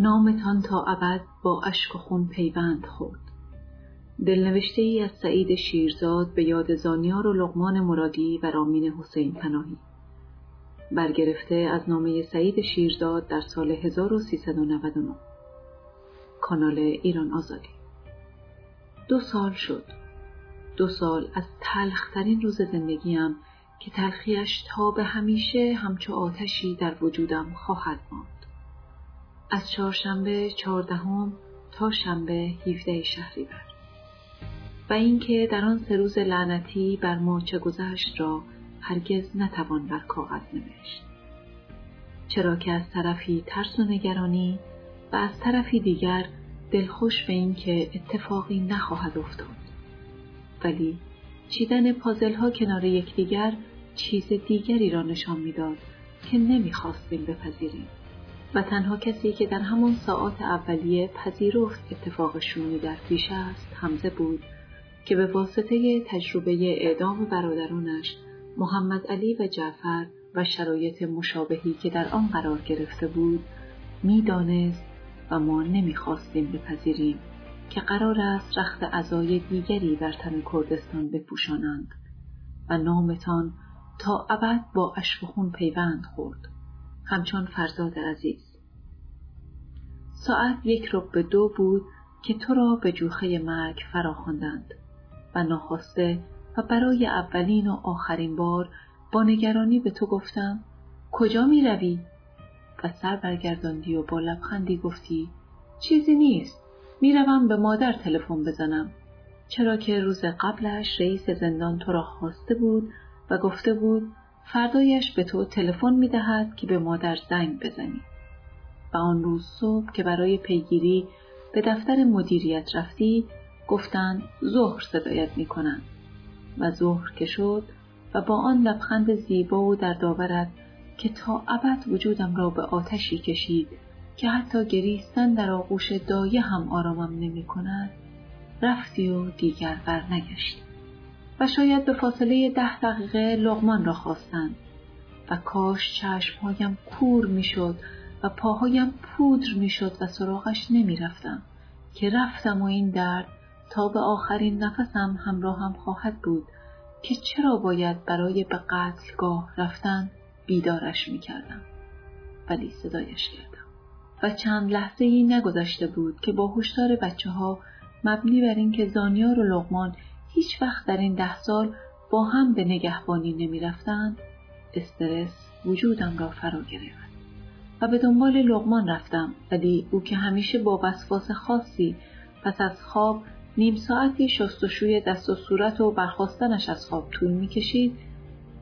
نامتان تا ابد با اشک و خون پیوند خورد. دلنوشته ای از سعید شیرزاد به یاد زانیار و لغمان مرادی و رامین حسین پناهی. برگرفته از نامه سعید شیرزاد در سال 1399 کانال ایران آزادی. دو سال شد. دو سال از تلخترین روز زندگیم که تلخیش تا به همیشه همچو آتشی در وجودم خواهد ماند. از چهارشنبه چهاردهم تا شنبه هیفده شهریور. و اینکه در آن سه روز لعنتی بر ما چه گذشت را هرگز نتوان بر کاغذ نوشت. چرا که از طرفی ترس و نگرانی و از طرفی دیگر دلخوش به اینکه اتفاقی نخواهد افتاد. ولی چیدن پازل ها کنار یکدیگر چیز دیگری را نشان می‌داد که نمی‌خواستیم بپذیریم. و تنها کسی که در همان ساعات اولیه پذیرفت اتفاق شومی در پیش است حمزه بود که به واسطه تجربه اعدام برادرانش محمد علی و جعفر و شرایط مشابهی که در آن قرار گرفته بود می‌دانست و ما نمی‌خواستیم بپذیریم که قرار است رخت عزای دیگری بر تن کردستان بپوشانند و نامتان تا ابد با اشک خون پیوند خورد. همچون فرزاد عزیز. ساعت یک رب به دو بود که تو را به جوخه مرگ فراخواندند و ناخواسته و برای اولین و آخرین بار با نگرانی به تو گفتم کجا می روی؟ و سر برگرداندی و با لبخندی گفتی چیزی نیست می‌روم به مادر تلفن بزنم چرا که روز قبلش رئیس زندان تو را خواسته بود و گفته بود فردایش به تو تلفن می‌دهد که به مادر زنگ بزنی و آن روز صبح که برای پیگیری به دفتر مدیریت رفتی گفتند ظهر صدایت می‌کنند و ظهر که شد و با آن لبخند زیبا و در داورت که تا ابد وجودم را به آتشی کشید که حتی گریستن در آغوش دایه هم آرامم نمی کند رفتی و دیگر بر نگشتی. و شاید به فاصله ده دقیقه لغمان را خواستند و کاش چشمهایم کور می‌شد و پاهایم پودر می‌شد و سراغش نمی‌رفتم که رفتم و این درد تا به آخرین نفسم همراهم خواهد بود که چرا باید برای به قتلگاه رفتن بیدارش می‌کردم. ولی صدایش کردم. و چند لحظه ای نگذشته بود که با هشدار بچه ها مبنی بر اینکه زانیار و لغمان هیچ وقت در این ده سال با هم به نگهبانی نمی رفتند استرس وجودم را فرا گرفت. و به دنبال لغمان رفتم ولی او که همیشه با وسواس خاصی پس از خواب نیم ساعتی شستشوی دست و صورت و برخواستنش از خواب طول می‌کشید.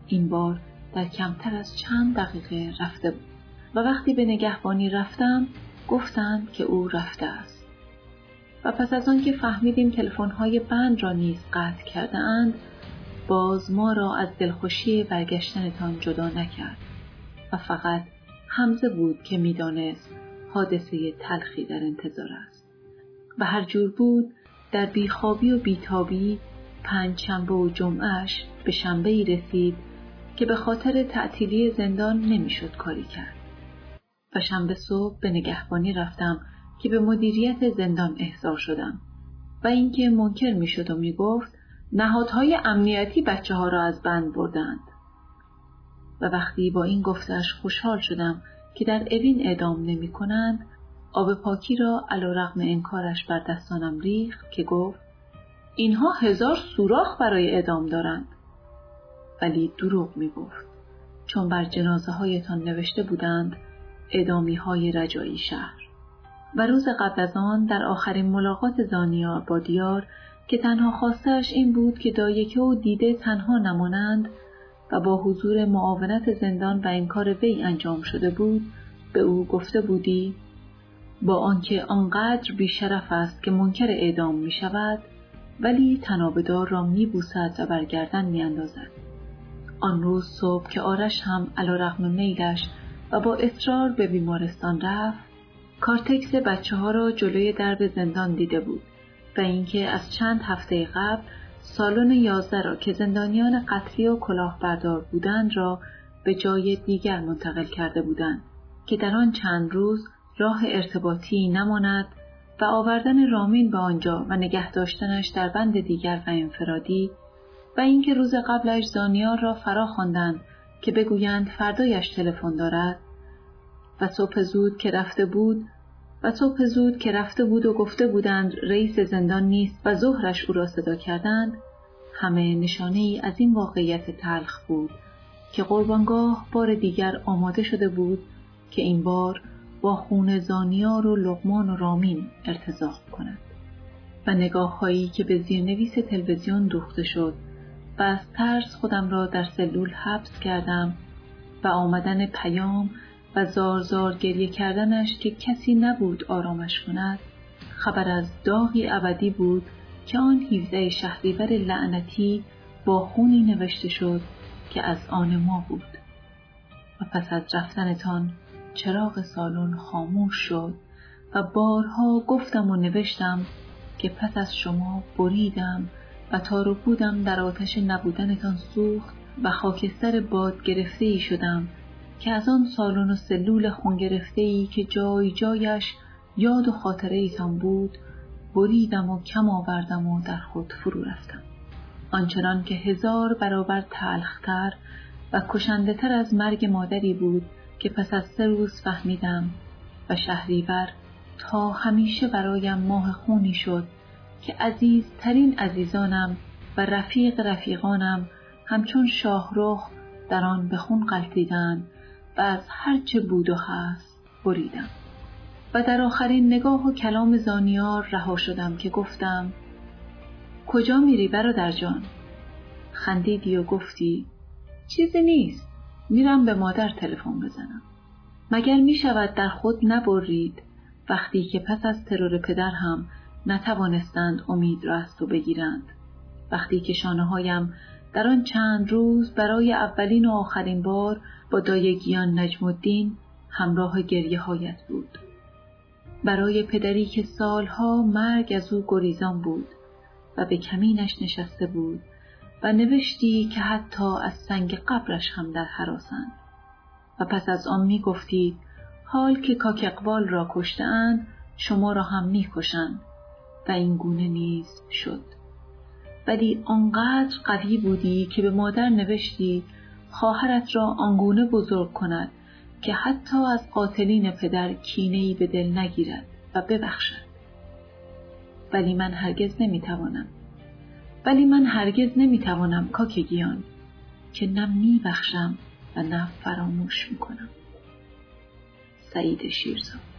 این بار در کمتر از چند دقیقه رفته بود. و وقتی به نگهبانی رفتم گفتند که او رفته است. و پس از آنکه فهمیدیم تلفن‌های بند را نیز قطع کرده اند باز ما را از دلخوشی برگشتنتان جدا نکرد. و فقط حمزه بود که می‌دانست حادثه تلخی در انتظار است و هر جور بود در بیخوابی و بیتابی پنج شنبه و جمعش به شنبه ای رسید که به خاطر تعطیلی زندان نمی‌شد کاری کرد. و شنبه صبح به نگهبانی رفتم که به مدیریت زندان احضار شدم و اینکه منکر می‌شد و می‌گفت نهادهای امنیتی بچه ها را از بند بردند. و وقتی با این گفتش خوشحال شدم که در اوین اعدام نمی کنند آب پاکی را علا رغم انکارش بر دستانم ریخت که گفت اینها هزار سوراخ برای اعدام دارند. ولی دروغ می گفت. چون بر جنازه هایتان نوشته بودند اعدامی های رجایی شهر. و روز قبل از آن در آخرین ملاقات زانیار با دیار که تنها خواستش این بود که دایکه و دیده تنها نمانند و با حضور معاونت زندان و انکار وی انجام شده بود به او گفته بودی با آنکه آنقدر بیشرف است که منکر اعدام می شود ولی تنابدار را می بوسد و برگردن می اندازد. آن روز صبح که آرش هم علا رقم میلش و با اصرار به بیمارستان رفت کارتکس بچه ها را جلوی درب زندان دیده بود و اینکه از چند هفته قبل سالن یازده را که زندانیان قطری و کلاهبردار بودند را به جای دیگر منتقل کرده بودند که در آن چند روز راه ارتباطی نماند و آوردن رامین به آنجا و نگه داشتنش در بند دیگر و انفرادی و اینکه روز قبلش زانیار را فرا خواندند که بگویند فردایش تلفن دارد و صبح زود که رفته بود صبح زود که رفته بود و گفته بودند رئیس زندان نیست و ظهرش او را صدا کردند همه نشانه ای از این واقعیت تلخ بود که قربانگاه بار دیگر آماده شده بود که این بار با خون زانیار و لغمان و رامین ارتزاق کند و نگاه هایی که به زیرنویس تلویزیون دوخته شد و از ترس خودم را در سلول حبس کردم و آمدن پیام و زار زار گریه کردنش که کسی نبود آرامش کند خبر از داغی ابدی بود که آن هیوزه شهریور لعنتی با خونی نوشته شد که از آن ما بود. و پس از رفتنتان چراغ سالن خاموش شد و بارها گفتم و نوشتم که پس از شما بریدم و تارو بودم در آتش نبودنتان سوخت و خاکستر باد گرفته ای شدم که از آن سالن و سلول خون گرفته ای که جای جایش یاد و خاطره ایتان بود بریدم و کم آوردم و در خود فرو رفتم. آنچنان که هزار برابر تلختر و کشنده تر از مرگ مادری بود که پس از سه روز فهمیدم و شهریور تا همیشه برایم ماه خونی شد که عزیزترین عزیزانم و رفیق رفیقانم همچون شاهرخ در آن به خون قلتیدند و از هرچه بود و هست بریدم. و در آخرین نگاه و کلام زانیار رها شدم که گفتم کجا میری برادر جان؟ خندیدی و گفتی چیزی نیست میرم به مادر تلفن بزنم. مگر می شود در خود نبرید؟ وقتی که پس از ترور پدر هم نتوانستند امید را از تو بگیرند. وقتی که شانه هایم در آن چند روز برای اولین و آخرین بار با دایگیان نجم الدین همراه گریه هایت بود. برای پدری که سالها مرگ از او گریزان بود و به کمینش نشسته بود و نوشتی که حتی از سنگ قبرش هم در حراسند. و پس از آن می گفتید حال که کاک اقبال را کشتهاند شما را هم می کشند و این گونه نیز شد. ولی آنقدر قوی بودی که به مادر نوشتی خواهرت را آنگونه بزرگ کند که حتی از قاتلین پدر کینهای به دل نگیرد و ببخشد. ولی من هرگز نمی‌توانم. ولی من هرگز نمی‌توانم کاکگیان که نه میبخشم و نه فراموش می‌کنم. سعید شیرزاد